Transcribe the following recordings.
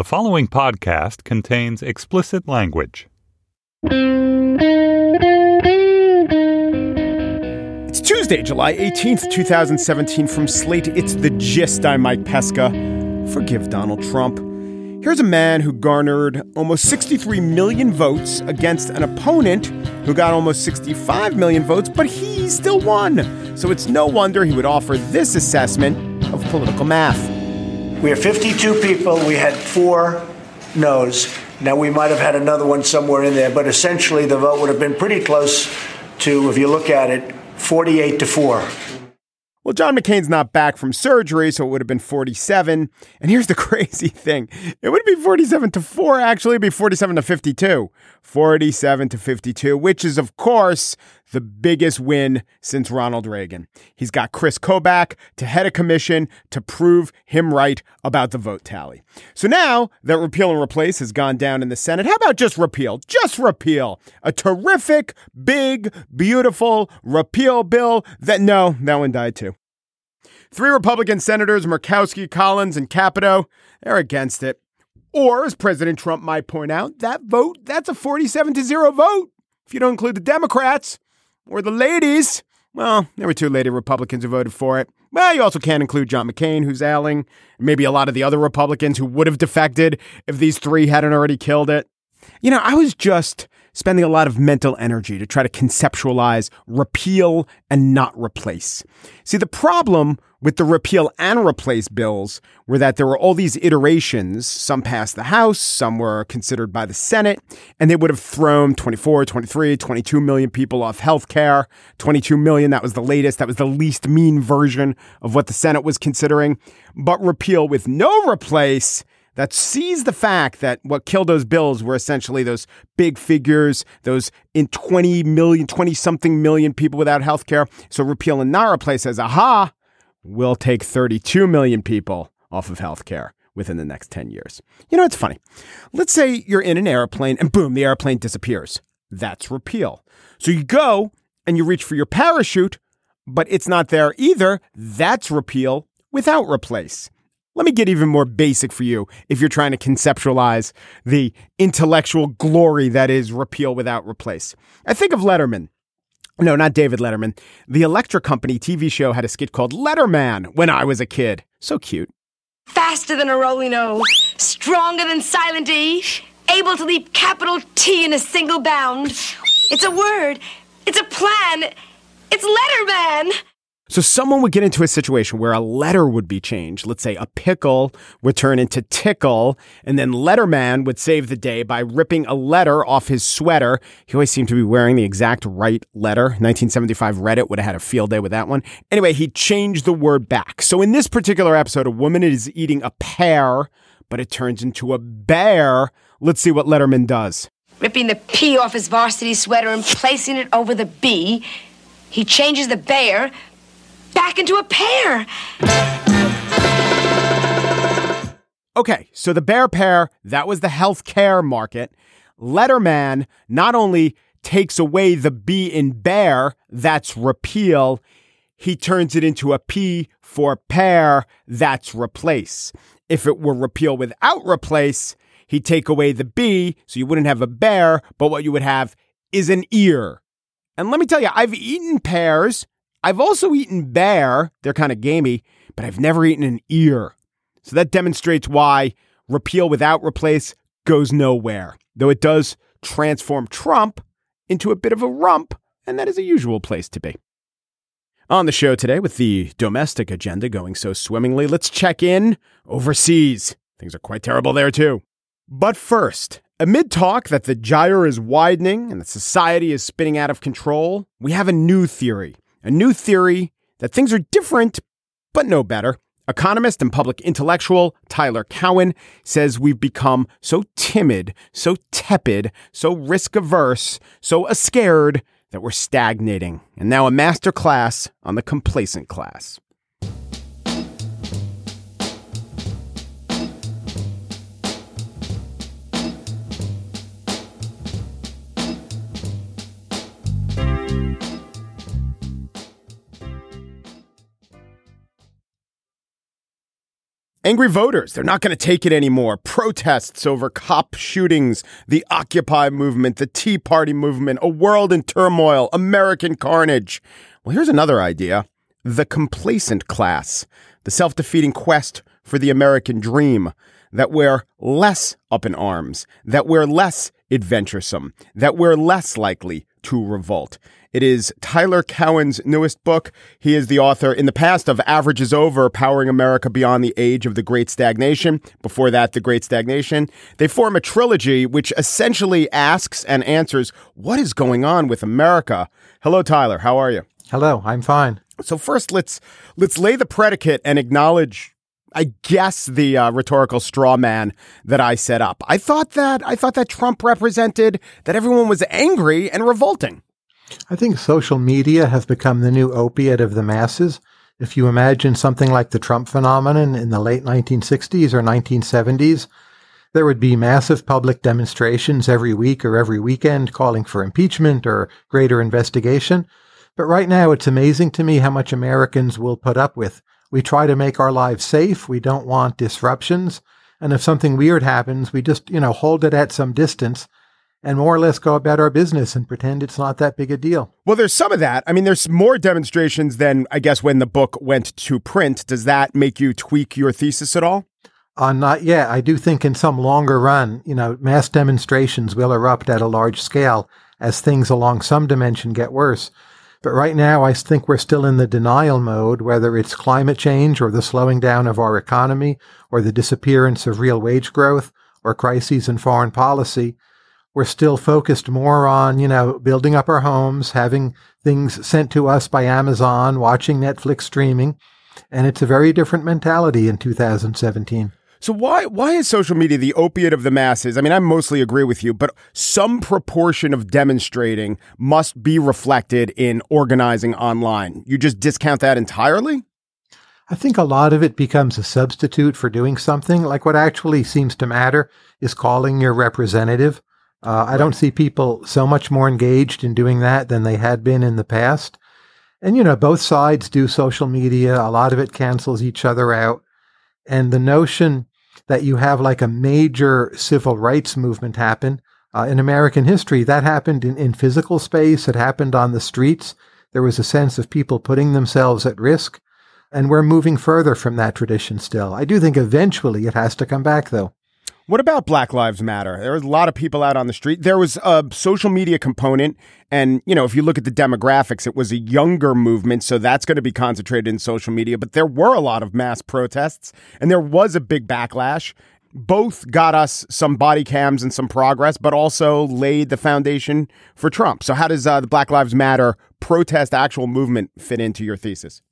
The following podcast contains explicit language. It's Tuesday, July 18th, 2017. From Slate, it's The Gist. I'm Mike Pesca. Forgive Donald Trump. Here's a man who garnered almost 63 million votes against an opponent who got almost 65 million votes, but he still won. So it's no wonder he would offer this assessment of political math. We have 52 people. We had four no's. Now, we might have had another one somewhere in there, but essentially the vote would have been pretty close to, if you look at it, 48 to 4. Well, John McCain's not back from surgery, so it would have been 47. And here's the crazy thing it would be 47 to 4, actually. It'd be 47 to 52. 47 to 52, which is, of course, the biggest win since Ronald Reagan. He's got Chris Kobach to head a commission to prove him right about the vote tally. So now that repeal and replace has gone down in the Senate, how about just repeal? Just repeal. A terrific, big, beautiful repeal bill that, no, that one died too. Three Republican senators, Murkowski, Collins, and Capito, they're against it. Or, as President Trump might point out, that vote, that's a 47 to 0 vote. If you don't include the Democrats or the ladies, well, there were two lady Republicans who voted for it. Well, you also can't include John McCain, who's ailing, maybe a lot of the other Republicans who would have defected if these three hadn't already killed it. You know, I was just spending a lot of mental energy to try to conceptualize repeal and not replace. See, the problem with the repeal and replace bills were that there were all these iterations. Some passed the House, some were considered by the Senate, and they would have thrown 24, 23, 22 million people off health care. 22 million, that was the latest. That was the least mean version of what the Senate was considering. But repeal with no replace that sees the fact that what killed those bills were essentially those big figures, those in 20 million, 20 something million people without health care. So repeal and not replace says, aha, we'll take 32 million people off of healthcare within the next 10 years. You know, it's funny. Let's say you're in an airplane and boom, the airplane disappears. That's repeal. So you go and you reach for your parachute, but it's not there either. That's repeal without replace. Let me get even more basic for you if you're trying to conceptualize the intellectual glory that is repeal without replace. I think of Letterman. No, not David Letterman. The Electric Company TV show had a skit called Letterman when I was a kid. So cute. Faster than a rolling O, stronger than silent E, able to leap capital T in a single bound. It's a word. It's a plan. It's Letterman. So someone would get into a situation where a letter would be changed. Let's say a pickle would turn into tickle, and then Letterman would save the day by ripping a letter off his sweater. He always seemed to be wearing the exact right letter. 1975 Reddit would have had a field day with that one. Anyway, he changed the word back. So in this particular episode, a woman is eating a pear, but it turns into a bear. Let's see what Letterman does. Ripping the P off his varsity sweater and placing it over the B, he changes the bear back into a pear. Okay, so the bear pair, that was the healthcare market. Letterman not only takes away the B in bear, that's repeal, he turns it into a P for pair, that's replace. If it were repeal without replace, he'd take away the B, so you wouldn't have a bear, but what you would have is an ear. And let me tell you, I've eaten pears. I've also eaten bear. They're kind of gamey, but I've never eaten an ear. So that demonstrates why repeal without replace goes nowhere, though it does transform Trump into a bit of a rump, and that is a usual place to be. On the show today, with the domestic agenda going so swimmingly, let's check in overseas. Things are quite terrible there, too. But first, amid talk that the gyre is widening and that society is spinning out of control, we have a new theory. A new theory that things are different, but no better. Economist and public intellectual Tyler Cowen says we've become so timid, so tepid, so risk averse, so scared that we're stagnating. And now a master class on the complacent class. Angry voters, they're not going to take it anymore. Protests over cop shootings, the Occupy movement, the Tea Party movement, a world in turmoil, American carnage. Well, here's another idea the complacent class, the self defeating quest for the American dream, that we're less up in arms, that we're less adventuresome, that we're less likely to revolt. It is Tyler Cowen's newest book. He is the author in the past of Average is Over, Powering America Beyond the Age of the Great Stagnation. Before that, The Great Stagnation. They form a trilogy which essentially asks and answers what is going on with America. Hello, Tyler. How are you? Hello, I'm fine. So first, let's let's lay the predicate and acknowledge I guess the uh, rhetorical straw man that I set up. I thought that I thought that Trump represented that everyone was angry and revolting. I think social media have become the new opiate of the masses. If you imagine something like the Trump phenomenon in the late 1960s or 1970s, there would be massive public demonstrations every week or every weekend calling for impeachment or greater investigation. But right now, it's amazing to me how much Americans will put up with. We try to make our lives safe. We don't want disruptions. And if something weird happens, we just, you know, hold it at some distance and more or less go about our business and pretend it's not that big a deal. Well, there's some of that. I mean, there's more demonstrations than I guess when the book went to print. Does that make you tweak your thesis at all? Uh, not yet. I do think in some longer run, you know, mass demonstrations will erupt at a large scale as things along some dimension get worse. But right now, I think we're still in the denial mode, whether it's climate change or the slowing down of our economy or the disappearance of real wage growth or crises in foreign policy we're still focused more on, you know, building up our homes, having things sent to us by Amazon, watching Netflix streaming. And it's a very different mentality in 2017. So why why is social media the opiate of the masses? I mean, I mostly agree with you, but some proportion of demonstrating must be reflected in organizing online. You just discount that entirely? I think a lot of it becomes a substitute for doing something. Like what actually seems to matter is calling your representative uh, I don't see people so much more engaged in doing that than they had been in the past. And, you know, both sides do social media. A lot of it cancels each other out. And the notion that you have like a major civil rights movement happen uh, in American history, that happened in, in physical space. It happened on the streets. There was a sense of people putting themselves at risk. And we're moving further from that tradition still. I do think eventually it has to come back, though. What about Black Lives Matter? There was a lot of people out on the street. There was a social media component. And, you know, if you look at the demographics, it was a younger movement. So that's going to be concentrated in social media. But there were a lot of mass protests and there was a big backlash. Both got us some body cams and some progress, but also laid the foundation for Trump. So, how does uh, the Black Lives Matter protest actual movement fit into your thesis?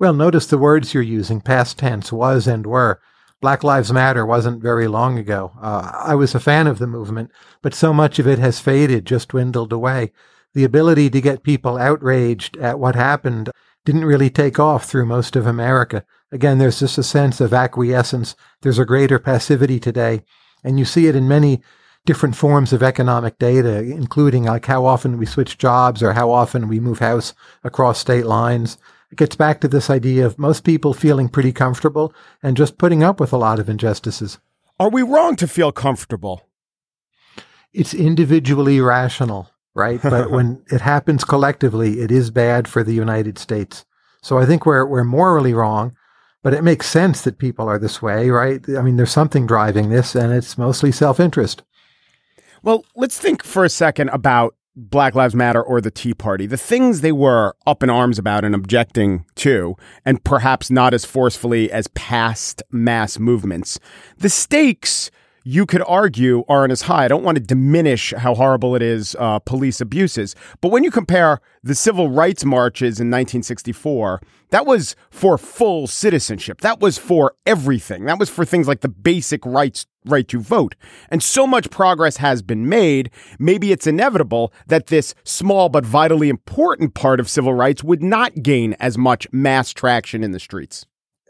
Well, notice the words you're using past tense, was and were. Black Lives Matter wasn't very long ago. Uh, I was a fan of the movement, but so much of it has faded, just dwindled away. The ability to get people outraged at what happened didn't really take off through most of America. Again, there's just a sense of acquiescence. There's a greater passivity today. And you see it in many different forms of economic data, including like how often we switch jobs or how often we move house across state lines. It gets back to this idea of most people feeling pretty comfortable and just putting up with a lot of injustices. Are we wrong to feel comfortable? It's individually rational, right? But when it happens collectively, it is bad for the United States. So I think we're, we're morally wrong, But it makes sense that people are this way, right? I mean, there's something driving this, and it's mostly self interest. Well, let's think for a second about Black Lives Matter or the Tea Party, the things they were up in arms about and objecting to, and perhaps not as forcefully as past mass movements. The stakes you could argue aren't as high. I don't want to diminish how horrible it is, uh, police abuses. But when you compare the civil rights marches in 1964, that was for full citizenship. That was for everything. That was for things like the basic rights, right to vote. And so much progress has been made. Maybe it's inevitable that this small but vitally important part of civil rights would not gain as much mass traction in the streets.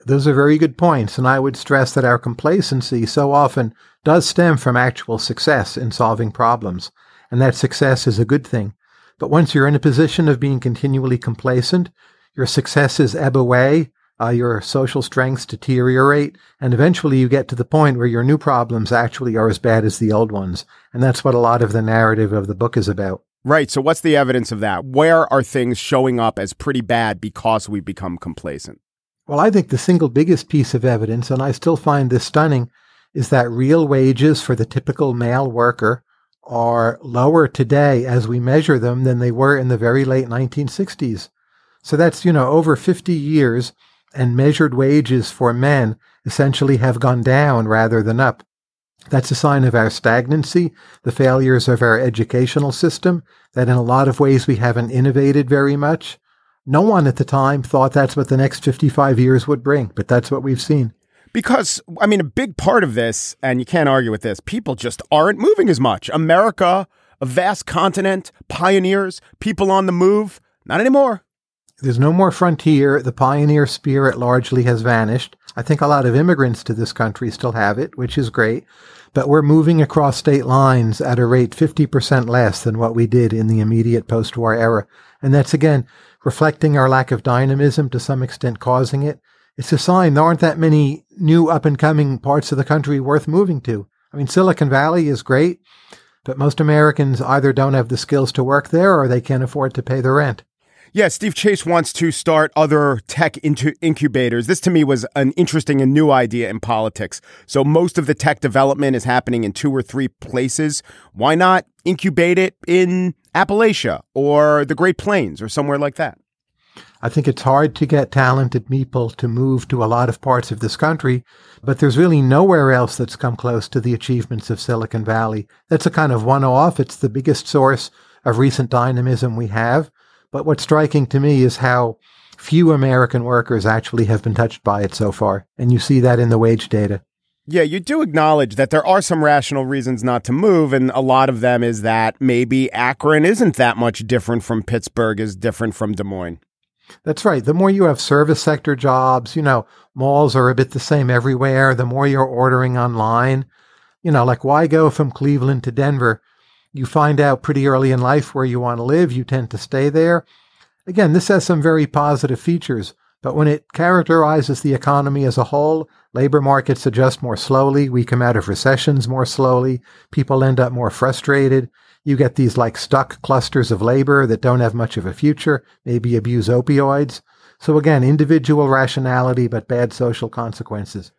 Those are very good points, and I would stress that our complacency so often does stem from actual success in solving problems, and that success is a good thing. But once you're in a position of being continually complacent, your successes ebb away, uh, your social strengths deteriorate, and eventually you get to the point where your new problems actually are as bad as the old ones. And that's what a lot of the narrative of the book is about. Right. So, what's the evidence of that? Where are things showing up as pretty bad because we've become complacent? Well, I think the single biggest piece of evidence, and I still find this stunning, is that real wages for the typical male worker are lower today as we measure them than they were in the very late 1960s. So that's, you know, over 50 years and measured wages for men essentially have gone down rather than up. That's a sign of our stagnancy, the failures of our educational system, that in a lot of ways we haven't innovated very much. No one at the time thought that's what the next 55 years would bring, but that's what we've seen. Because, I mean, a big part of this, and you can't argue with this, people just aren't moving as much. America, a vast continent, pioneers, people on the move, not anymore. There's no more frontier. The pioneer spirit largely has vanished. I think a lot of immigrants to this country still have it, which is great. But we're moving across state lines at a rate 50% less than what we did in the immediate post war era. And that's again reflecting our lack of dynamism, to some extent causing it it's a sign there aren't that many new up and coming parts of the country worth moving to. I mean, Silicon Valley is great, but most Americans either don't have the skills to work there or they can't afford to pay the rent. Yeah, Steve Case wants to start other tech into incubators. This to me was an interesting and new idea in politics. So most of the tech development is happening in two or three places. Why not incubate it in Appalachia or the Great Plains or somewhere like that? I think it's hard to get talented people to move to a lot of parts of this country, but there's really nowhere else that's come close to the achievements of Silicon Valley. That's a kind of one off. It's the biggest source of recent dynamism we have. But what's striking to me is how few American workers actually have been touched by it so far. And you see that in the wage data. Yeah, you do acknowledge that there are some rational reasons not to move, and a lot of them is that maybe Akron isn't that much different from Pittsburgh, is different from Des Moines. That's right. The more you have service sector jobs, you know, malls are a bit the same everywhere. The more you're ordering online, you know, like why go from Cleveland to Denver? You find out pretty early in life where you want to live. You tend to stay there. Again, this has some very positive features, but when it characterizes the economy as a whole, labor markets adjust more slowly. We come out of recessions more slowly. People end up more frustrated. You get these like stuck clusters of labor that don't have much of a future, maybe abuse opioids. So again, individual rationality, but bad social consequences.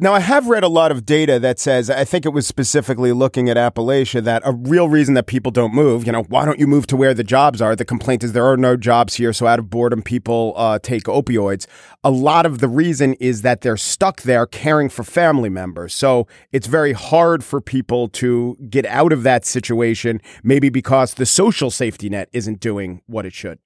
Now, I have read a lot of data that says, I think it was specifically looking at Appalachia, that a real reason that people don't move, you know, why don't you move to where the jobs are? The complaint is there are no jobs here. So out of boredom, people uh, take opioids. A lot of the reason is that they're stuck there caring for family members. So it's very hard for people to get out of that situation, maybe because the social safety net isn't doing what it should.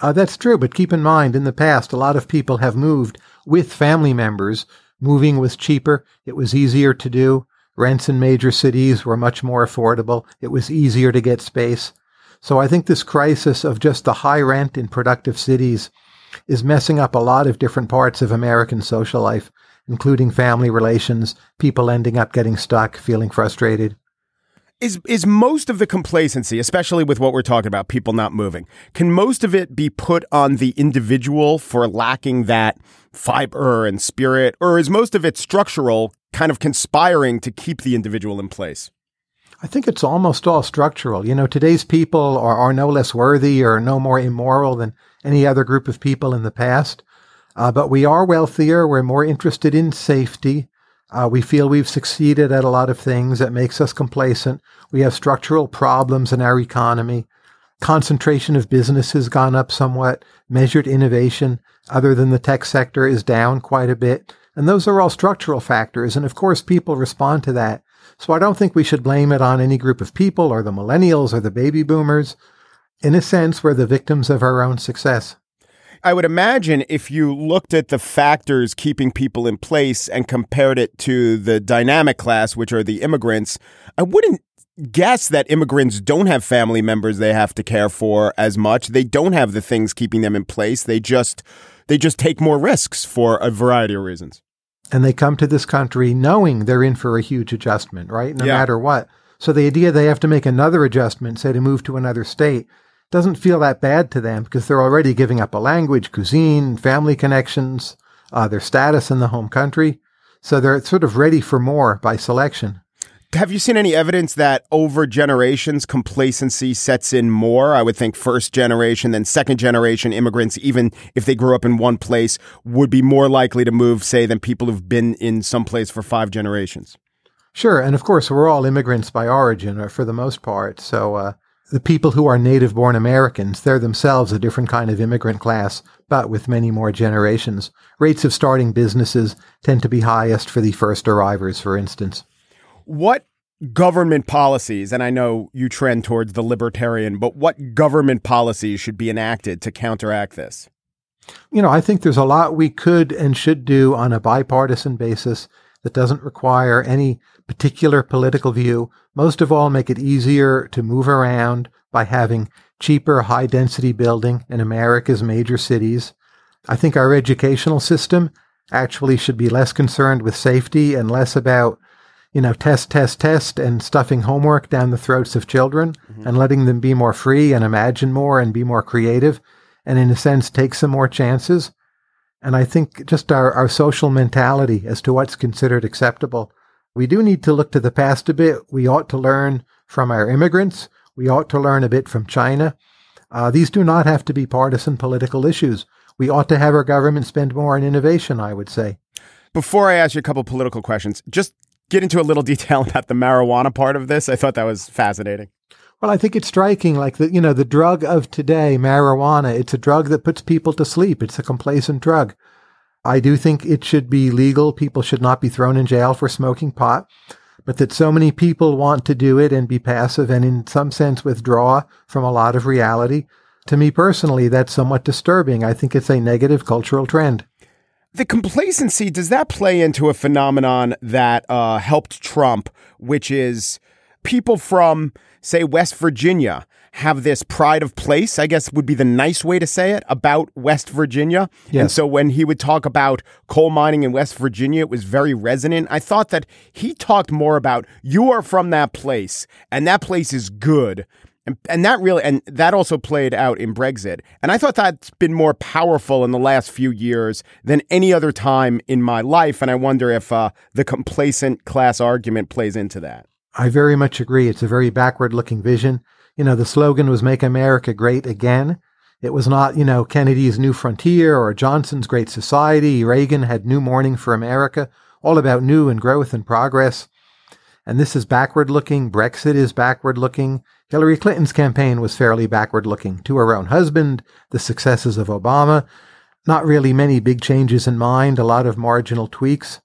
Uh, that's true. But keep in mind, in the past, a lot of people have moved with family members Moving was cheaper. It was easier to do. Rents in major cities were much more affordable. It was easier to get space. So I think this crisis of just the high rent in productive cities is messing up a lot of different parts of American social life, including family relations, people ending up getting stuck, feeling frustrated. Is is most of the complacency, especially with what we're talking about, people not moving, can most of it be put on the individual for lacking that fiber and spirit, or is most of it structural, kind of conspiring to keep the individual in place? I think it's almost all structural. You know, today's people are, are no less worthy or no more immoral than any other group of people in the past. Uh, but we are wealthier. We're more interested in safety. Uh, we feel we've succeeded at a lot of things that makes us complacent. We have structural problems in our economy. Concentration of business has gone up somewhat. Measured innovation, other than the tech sector, is down quite a bit. And those are all structural factors. And of course, people respond to that. So I don't think we should blame it on any group of people or the millennials or the baby boomers. In a sense, we're the victims of our own success. I would imagine if you looked at the factors keeping people in place and compared it to the dynamic class, which are the immigrants, I wouldn't guess that immigrants don't have family members they have to care for as much. They don't have the things keeping them in place. They just they just take more risks for a variety of reasons. And they come to this country knowing they're in for a huge adjustment, right? No Yeah. matter what. So the idea they have to make another adjustment, say to move to another state, doesn't feel that bad to them because they're already giving up a language, cuisine, family connections, uh, their status in the home country. So they're sort of ready for more by selection. Have you seen any evidence that over generations complacency sets in more? I would think first generation, then second generation immigrants, even if they grew up in one place, would be more likely to move, say, than people who've been in some place for five generations. Sure. And of course, we're all immigrants by origin, or for the most part. So uh, the people who are native born Americans, they're themselves a different kind of immigrant class, but with many more generations. Rates of starting businesses tend to be highest for the first arrivers, for instance. What government policies, and I know you trend towards the libertarian, but what government policies should be enacted to counteract this? You know, I think there's a lot we could and should do on a bipartisan basis that doesn't require any particular political view. Most of all, make it easier to move around by having cheaper, high density building in America's major cities. I think our educational system actually should be less concerned with safety and less about, you know, test, test, test and stuffing homework down the throats of children and letting them be more free and imagine more and be more creative and in a sense take some more chances. And I think just our, our social mentality as to what's considered acceptable. We do need to look to the past a bit. We ought to learn from our immigrants. We ought to learn a bit from China. Uh, these do not have to be partisan political issues. We ought to have our government spend more on innovation, I would say. Before I ask you a couple political questions, just get into a little detail about the marijuana part of this. I thought that was fascinating. Well, I think it's striking, like the you know the drug of today, marijuana. It's a drug that puts people to sleep. It's a complacent drug. I do think it should be legal. People should not be thrown in jail for smoking pot, but that so many people want to do it and be passive and in some sense withdraw from a lot of reality. To me personally, that's somewhat disturbing. I think it's a negative cultural trend. The complacency, does that play into a phenomenon that uh, helped Trump, which is people from, say, West Virginia have this pride of place, I guess would be the nice way to say it, about West Virginia. And so when he would talk about coal mining in West Virginia, it was very resonant. I thought that he talked more about you are from that place and that place is good. And, and that really, and that also played out in Brexit. And I thought that's been more powerful in the last few years than any other time in my life. And I wonder if uh, the complacent class argument plays into that. I very much agree. It's a very backward looking vision. You know, the slogan was Make America Great Again. It was not, you know, Kennedy's New Frontier or Johnson's Great Society. Reagan had New Morning for America, all about new and growth and progress. And this is backward looking. Brexit is backward looking. Hillary Clinton's campaign was fairly backward looking to her own husband, the successes of Obama. Not really many big changes in mind, a lot of marginal tweaks.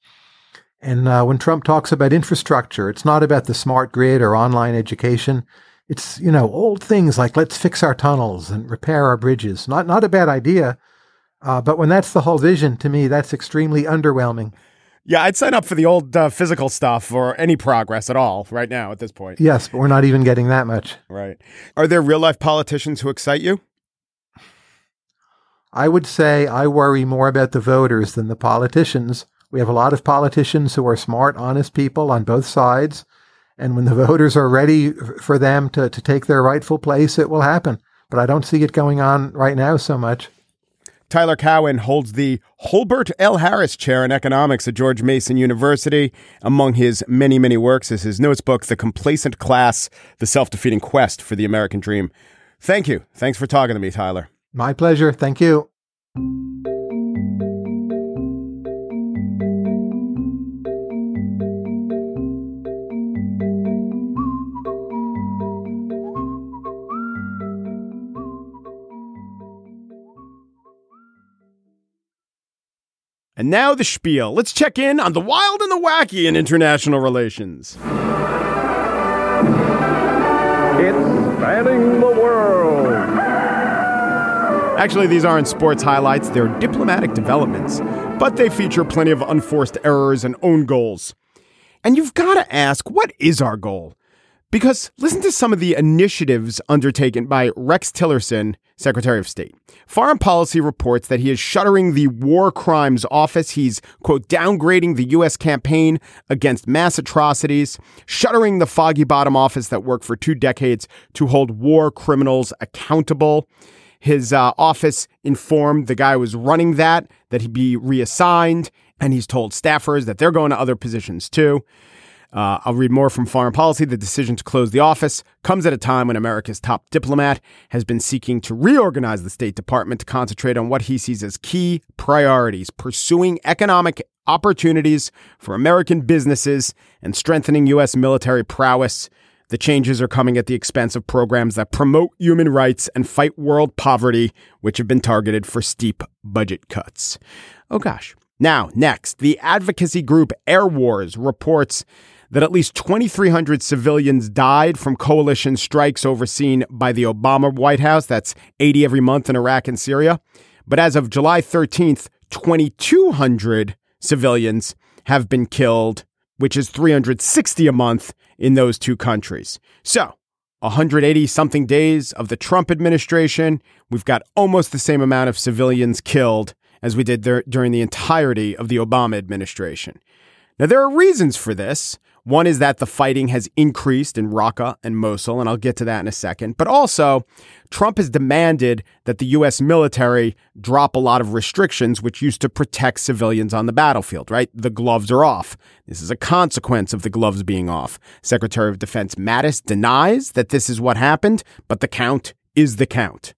And uh, when Trump talks about infrastructure, it's not about the smart grid or online education. It's, you know, old things like let's fix our tunnels and repair our bridges. Not, not a bad idea. Uh, but when that's the whole vision, to me, that's extremely underwhelming. Yeah, I'd sign up for the old uh, physical stuff or any progress at all right now at this point. Yes, but we're not even getting that much. Right. Are there real life politicians who excite you? I would say I worry more about the voters than the politicians. We have a lot of politicians who are smart, honest people on both sides. And when the voters are ready for them to, to take their rightful place, it will happen. But I don't see it going on right now so much. Tyler Cowen holds the Holbert L. Harris Chair in Economics at George Mason University. Among his many, many works is his notebook, The Complacent Class The Self Defeating Quest for the American Dream. Thank you. Thanks for talking to me, Tyler. My pleasure. Thank you. And now the spiel. Let's check in on the wild and the wacky in international relations. It's spanning the world. Actually, these aren't sports highlights, they're diplomatic developments, but they feature plenty of unforced errors and own goals. And you've got to ask, what is our goal? Because listen to some of the initiatives undertaken by Rex Tillerson, Secretary of State. Foreign policy reports that he is shuttering the War Crimes Office. He's, quote, downgrading the U.S. campaign against mass atrocities, shuttering the Foggy Bottom office that worked for two decades to hold war criminals accountable. His uh, office informed the guy who was running that that he'd be reassigned, and he's told staffers that they're going to other positions too. Uh, I'll read more from Foreign Policy. The decision to close the office comes at a time when America's top diplomat has been seeking to reorganize the State Department to concentrate on what he sees as key priorities, pursuing economic opportunities for American businesses and strengthening U.S. military prowess. The changes are coming at the expense of programs that promote human rights and fight world poverty, which have been targeted for steep budget cuts. Oh gosh. Now, next, the advocacy group Airwars reports that at least 2,300 civilians died from coalition strikes overseen by the Obama White House. That's 80 every month in Iraq and Syria. But as of July 13th, 2,200 civilians have been killed, which is 360 a month in those two countries. So, 180 something days of the Trump administration, we've got almost the same amount of civilians killed as we did there during the entirety of the Obama administration. Now, there are reasons for this. One is that the fighting has increased in Raqqa and Mosul, and I'll get to that in a second. But also, Trump has demanded that the U.S. military drop a lot of restrictions which used to protect civilians on the battlefield, right? The gloves are off. This is a consequence of the gloves being off. Secretary of Defense Mattis denies that this is what happened, but the count is the count.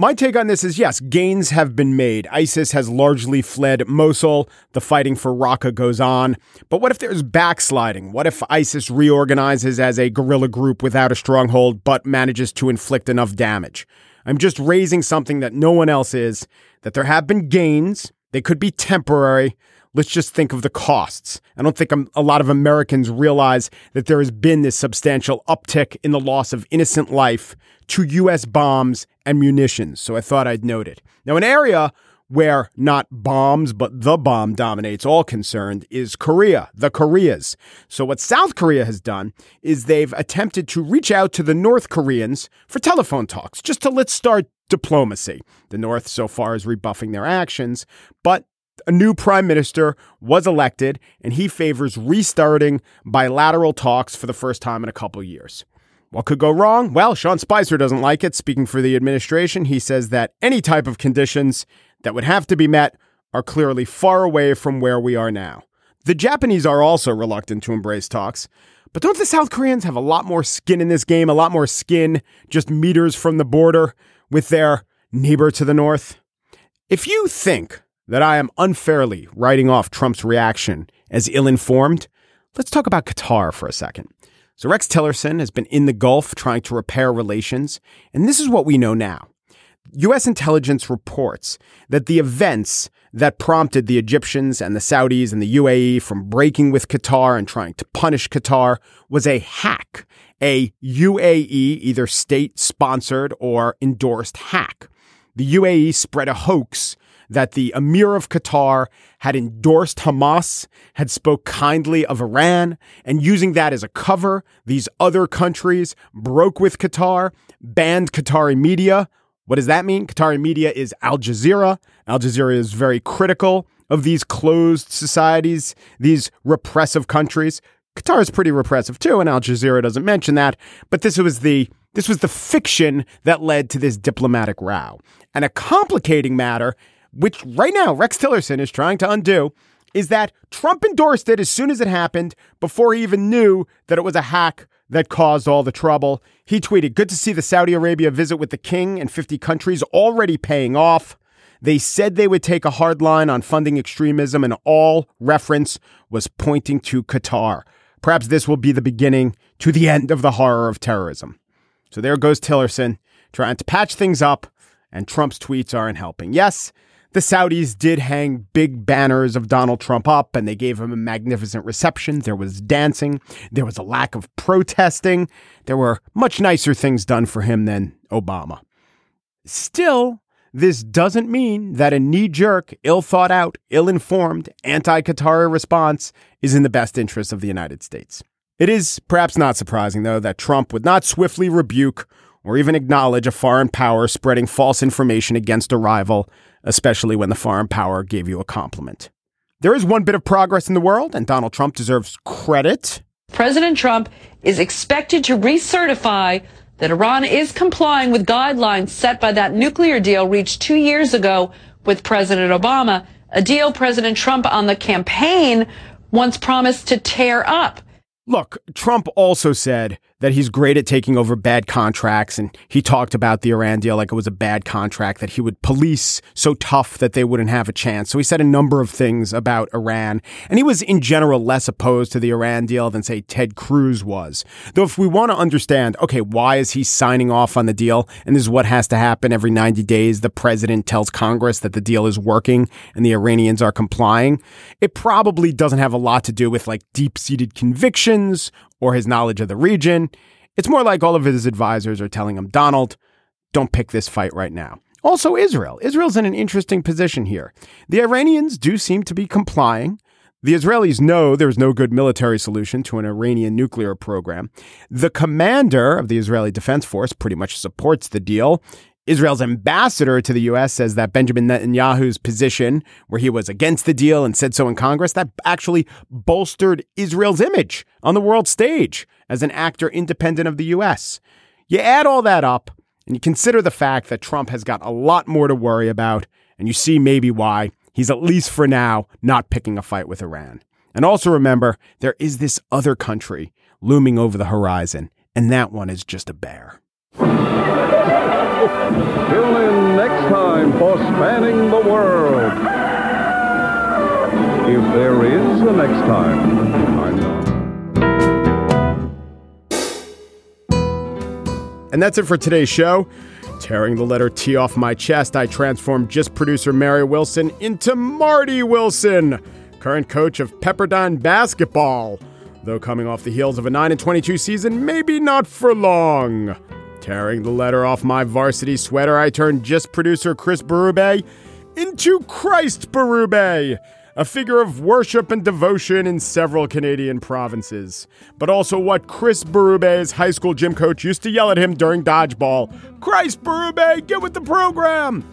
My take on this is yes, gains have been made. ISIS has largely fled Mosul. The fighting for Raqqa goes on. But what if there's backsliding? What if ISIS reorganizes as a guerrilla group without a stronghold but manages to inflict enough damage? I'm just raising something that no one else is that there have been gains. They could be temporary. Let's just think of the costs. I don't think a lot of Americans realize that there has been this substantial uptick in the loss of innocent life to U.S. bombs and munitions. So I thought I'd note it. Now, an area where not bombs, but the bomb dominates all concerned is Korea, the Koreas. So, what South Korea has done is they've attempted to reach out to the North Koreans for telephone talks, just to let's start diplomacy. The North so far is rebuffing their actions, but a new prime minister was elected, and he favors restarting bilateral talks for the first time in a couple years. What could go wrong? Well, Sean Spicer doesn't like it. Speaking for the administration, he says that any type of conditions that would have to be met are clearly far away from where we are now. The Japanese are also reluctant to embrace talks, but don't the South Koreans have a lot more skin in this game, a lot more skin just meters from the border with their neighbor to the north? If you think that I am unfairly writing off Trump's reaction as ill informed, let's talk about Qatar for a second. So, Rex Tillerson has been in the Gulf trying to repair relations, and this is what we know now. U.S. intelligence reports that the events that prompted the Egyptians and the Saudis and the UAE from breaking with Qatar and trying to punish Qatar was a hack, a UAE either state sponsored or endorsed hack. The UAE spread a hoax that the Emir of Qatar had endorsed Hamas, had spoke kindly of Iran, and using that as a cover, these other countries broke with Qatar, banned Qatari media. What does that mean? Qatari media is Al Jazeera. Al Jazeera is very critical of these closed societies, these repressive countries. Qatar is pretty repressive too, and Al Jazeera doesn't mention that. But this was the this was the fiction that led to this diplomatic row. And a complicating matter which right now Rex Tillerson is trying to undo, is that Trump endorsed it as soon as it happened before he even knew that it was a hack that caused all the trouble. He tweeted, Good to see the Saudi Arabia visit with the king and 50 countries already paying off. They said they would take a hard line on funding extremism, and all reference was pointing to Qatar. Perhaps this will be the beginning to the end of the horror of terrorism. So there goes Tillerson trying to patch things up, and Trump's tweets aren't helping. Yes, The Saudis did hang big banners of Donald Trump up and they gave him a magnificent reception. There was dancing. There was a lack of protesting. There were much nicer things done for him than Obama. Still, this doesn't mean that a knee jerk, ill thought out, ill informed, anti Qatari response is in the best interest of the United States. It is perhaps not surprising, though, that Trump would not swiftly rebuke or even acknowledge a foreign power spreading false information against a rival especially when the foreign power gave you a compliment. There is one bit of progress in the world, and Donald Trump deserves credit. President Trump is expected to recertify that Iran is complying with guidelines set by that nuclear deal reached two years ago with President Obama, a deal President Trump on the campaign once promised to tear up. Look, Trump also said that he's great at taking over bad contracts. And he talked about the Iran deal like it was a bad contract, that he would police so tough that they wouldn't have a chance. So he said a number of things about Iran. And he was in general less opposed to the Iran deal than, say, Ted Cruz was. Though if we want to understand, okay, why is he signing off on the deal? And this is what has to happen every 90 days. The president tells Congress that the deal is working and the Iranians are complying. It probably doesn't have a lot to do with like deep seated convictions or his knowledge of the region. It's more like all of his advisors are telling him, Donald, don't pick this fight right now. Also, Israel. Israel's in an interesting position here. The Iranians do seem to be complying. The Israelis know there's no good military solution to an Iranian nuclear program. The commander of the Israeli Defense Force pretty much supports the deal. Israel's ambassador to the U.S. says that Benjamin Netanyahu's position, where he was against the deal and said so in Congress, that actually bolstered Israel's image on the world stage as an actor independent of the U.S. You add all that up and you consider the fact that Trump has got a lot more to worry about, and you see maybe why he's at least for now not picking a fight with Iran. And also remember, there is this other country looming over the horizon, and that one is just a bear. Tune in next time for Spanning the World. If there is a next time, I know. And that's it for today's show. Tearing the letter T off my chest, I transformed just producer Mary Wilson into Marty Wilson, current coach of Pepperdine basketball. Though coming off the heels of a 9 22 season, maybe not for long. Tearing the letter off my varsity sweater, I turned just producer Chris Berube into Christ Berube, a figure of worship and devotion in several Canadian provinces. But also what Chris Berube's high school gym coach used to yell at him during dodgeball Christ Berube, get with the program!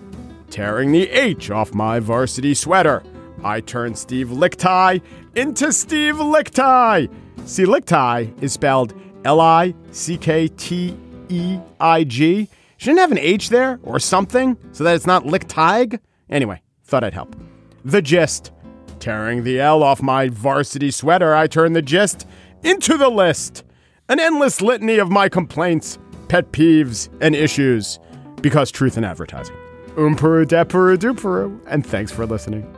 Tearing the H off my varsity sweater, I turned Steve Lickteig into Steve Lickteig. See, Lickteig is spelled L I C K T E I G. Shouldn't have an H there or something so that it's not Lickteig? Anyway, thought I'd help. The gist. Tearing the L off my varsity sweater, I turn the gist into the list. An endless litany of my complaints, pet peeves, and issues. Because truth in advertising. Umpuru depuru duperu, and thanks for listening.